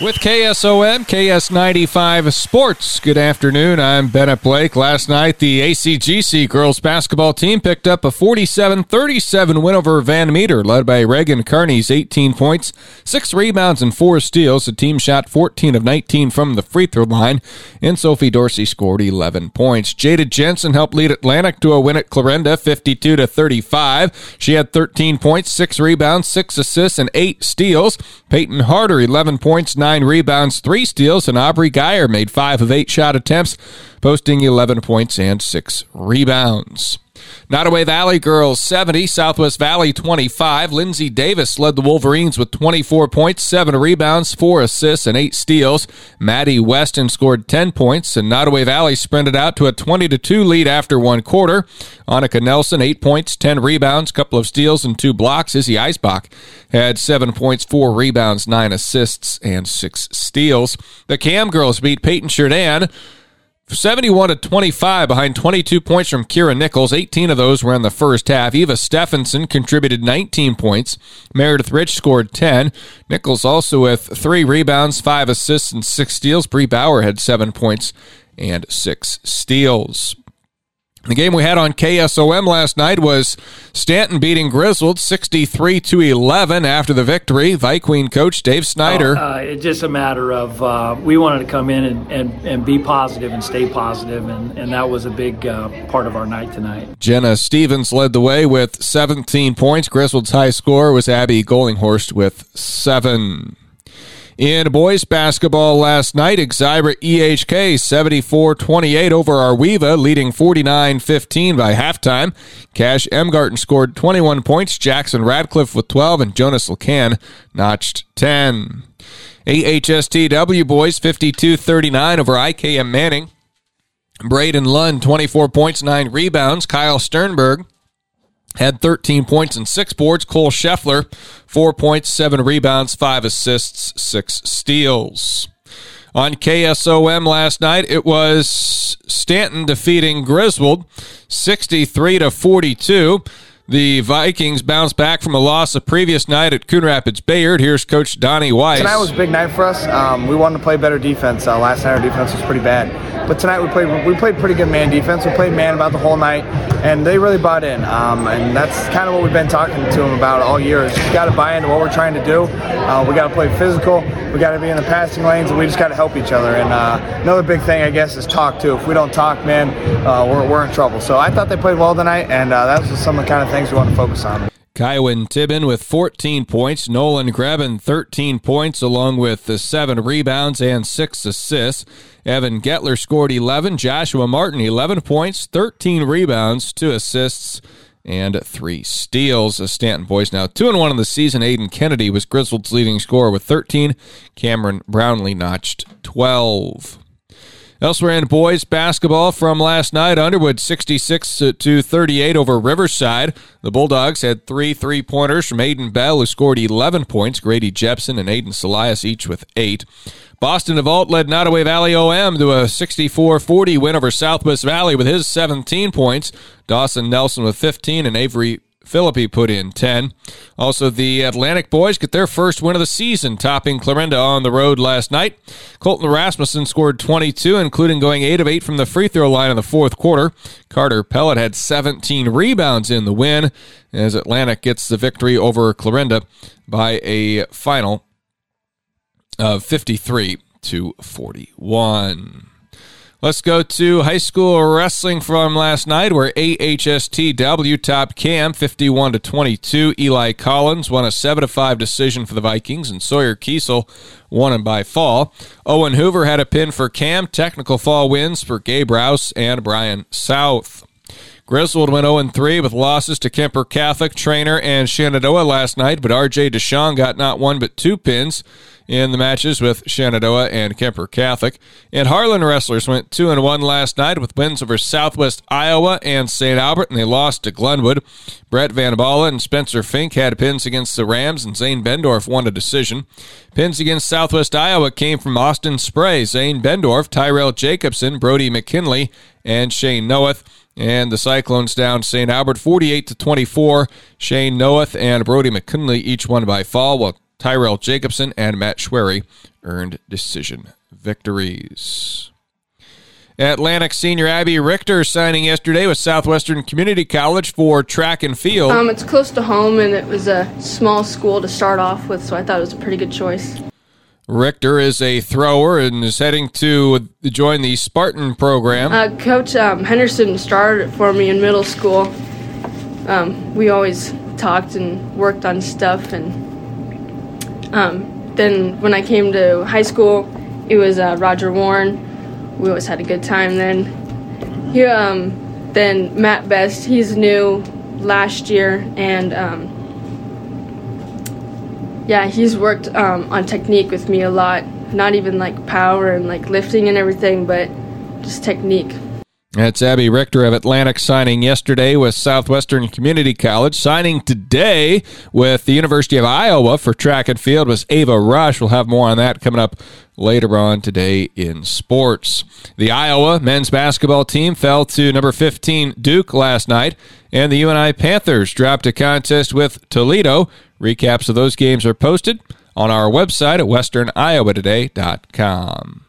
With KSOM, KS95 Sports. Good afternoon. I'm Bennett Blake. Last night, the ACGC girls basketball team picked up a 47 37 win over Van Meter, led by Reagan Carney's 18 points, 6 rebounds, and 4 steals. The team shot 14 of 19 from the free throw line, and Sophie Dorsey scored 11 points. Jada Jensen helped lead Atlantic to a win at Clarinda 52 35. She had 13 points, 6 rebounds, 6 assists, and 8 steals. Peyton Harder, 11 points, 9 nine rebounds, three steals, and Aubrey Geyer made five of eight shot attempts, posting 11 points and six rebounds. Nodaway Valley girls 70, Southwest Valley 25. Lindsey Davis led the Wolverines with 24 points, 7 rebounds, 4 assists, and 8 steals. Maddie Weston scored 10 points, and Nodaway Valley sprinted out to a 20 2 lead after one quarter. Annika Nelson, 8 points, 10 rebounds, couple of steals, and 2 blocks. Izzy Eisbach had 7 points, 4 rebounds, 9 assists, and 6 steals. The Cam girls beat Paton-Churdan 71 to 25 behind 22 points from Kira Nichols. 18 of those were in the first half. Eva Stephenson contributed 19 points. Meredith Rich scored 10. Nichols also with three rebounds, five assists, and six steals. Bree Bauer had seven points and six steals. The game we had on KSOM last night was Stanton beating Griswold 63 to 11 after the victory. Queen coach Dave Snyder. Oh, uh, it's just a matter of uh, we wanted to come in and, and, and be positive and stay positive, and, and that was a big uh, part of our night tonight. Jenna Stevens led the way with 17 points. Griswold's high score was Abby Golinghorst with seven. In boys basketball last night, Exira EHK 74-28 over AR-WE-VA, leading 49-15 by halftime. Cash Emgarten scored 21 points, Jackson Radcliffe with 12, and Jonas Lacan notched 10. AHSTW boys 52-39 over IKM Manning. Braden Lund 24 points, 9 rebounds. Kyle Sternberg had 13 points and six boards. Cole Scheffler, four points, seven rebounds, five assists, six steals. On KSOM last night, it was Stanton defeating Griswold 63 to 42. The Vikings bounce back from a loss the previous night at Coon Rapids Bayard. Here's Coach Donnie Weiss. Tonight was a big night for us. Um, we wanted to play better defense. Uh, last night our defense was pretty bad, but tonight we played we played pretty good man defense. We played man about the whole night, and they really bought in. Um, and that's kind of what we've been talking to them about all year. Is just got to buy into what we're trying to do. Uh, we got to play physical. We got to be in the passing lanes, and we just got to help each other. And uh, another big thing, I guess, is talk too. If we don't talk, man, uh, we're, we're in trouble. So I thought they played well tonight, and uh, that's just some of the kind of things we want to focus on. Kywin Tibbin with 14 points. Nolan Greben 13 points, along with the seven rebounds and six assists. Evan Getler scored 11. Joshua Martin 11 points, 13 rebounds, two assists, and three steals. The Stanton boys now two and one in the season. Aiden Kennedy was Griswold's leading scorer with 13. Cameron Brownlee notched 12. Elsewhere in boys basketball from last night, Underwood 66 to 38 over Riverside. The Bulldogs had three three pointers from Aiden Bell, who scored 11 points. Grady Jepson and Aiden Salias each with eight. Boston DeVault led Nodaway Valley OM to a 64 40 win over Southwest Valley with his 17 points. Dawson Nelson with 15 and Avery Philippi put in 10. Also, the Atlantic boys get their first win of the season, topping Clarinda on the road last night. Colton Rasmussen scored 22, including going 8 of 8 from the free throw line in the fourth quarter. Carter Pellet had 17 rebounds in the win as Atlantic gets the victory over Clarinda by a final of 53 to 41. Let's go to high school wrestling from last night, where AHSTW topped Cam 51 to 22. Eli Collins won a 7 to 5 decision for the Vikings, and Sawyer Kiesel won and by fall. Owen Hoover had a pin for Cam. Technical fall wins for Gabe Rouse and Brian South. Griswold went 0 3 with losses to Kuemper Catholic, Treynor, and Shenandoah last night, but RJ Deshawn got not one but two pins in the matches with Shenandoah and Kuemper Catholic. And Harlan wrestlers went 2 and 1 last night with wins over Southwest Iowa and St. Albert, and they lost to Glenwood. Brett Van Balla and Spencer Fink had pins against the Rams, and Zane Bendorf won a decision. Pins against Southwest Iowa came from Austin Spray, Zane Bendorf, Tyrell Jacobson, Brody McKinley, and Shane Noeth. And the Cyclones down St. Albert 48 to 24. Shane Noeth and Brody McKinley each won by fall, while Tyrell Jacobson and Matt Schwery earned decision victories. Atlantic senior Abby Richter signing yesterday with Southwestern Community College for track and field. Um, it's close to home, and it was a small school to start off with, so I thought it was a pretty good choice. Richter is a thrower and is heading to join the Spartan program. Uh, Coach um, Henderson started it for me in middle school. Um, we always talked and worked on stuff, and um, then when I came to high school, it was uh, Roger Warren we always had a good time then. Here, um, then Matt Best, he's new last year, and um, yeah, he's worked um, on technique with me a lot. Not even like power and like lifting and everything, but just technique. That's Abby Richter of Atlantic signing yesterday with Southwestern Community College. Signing today with the University of Iowa for track and field was Ava Rush. We'll have more on that coming up later on today in sports. The Iowa men's basketball team fell to number 15 Duke last night, and the UNI Panthers dropped a contest with Toledo. Recaps of those games are posted on our website at westerniowatoday.com.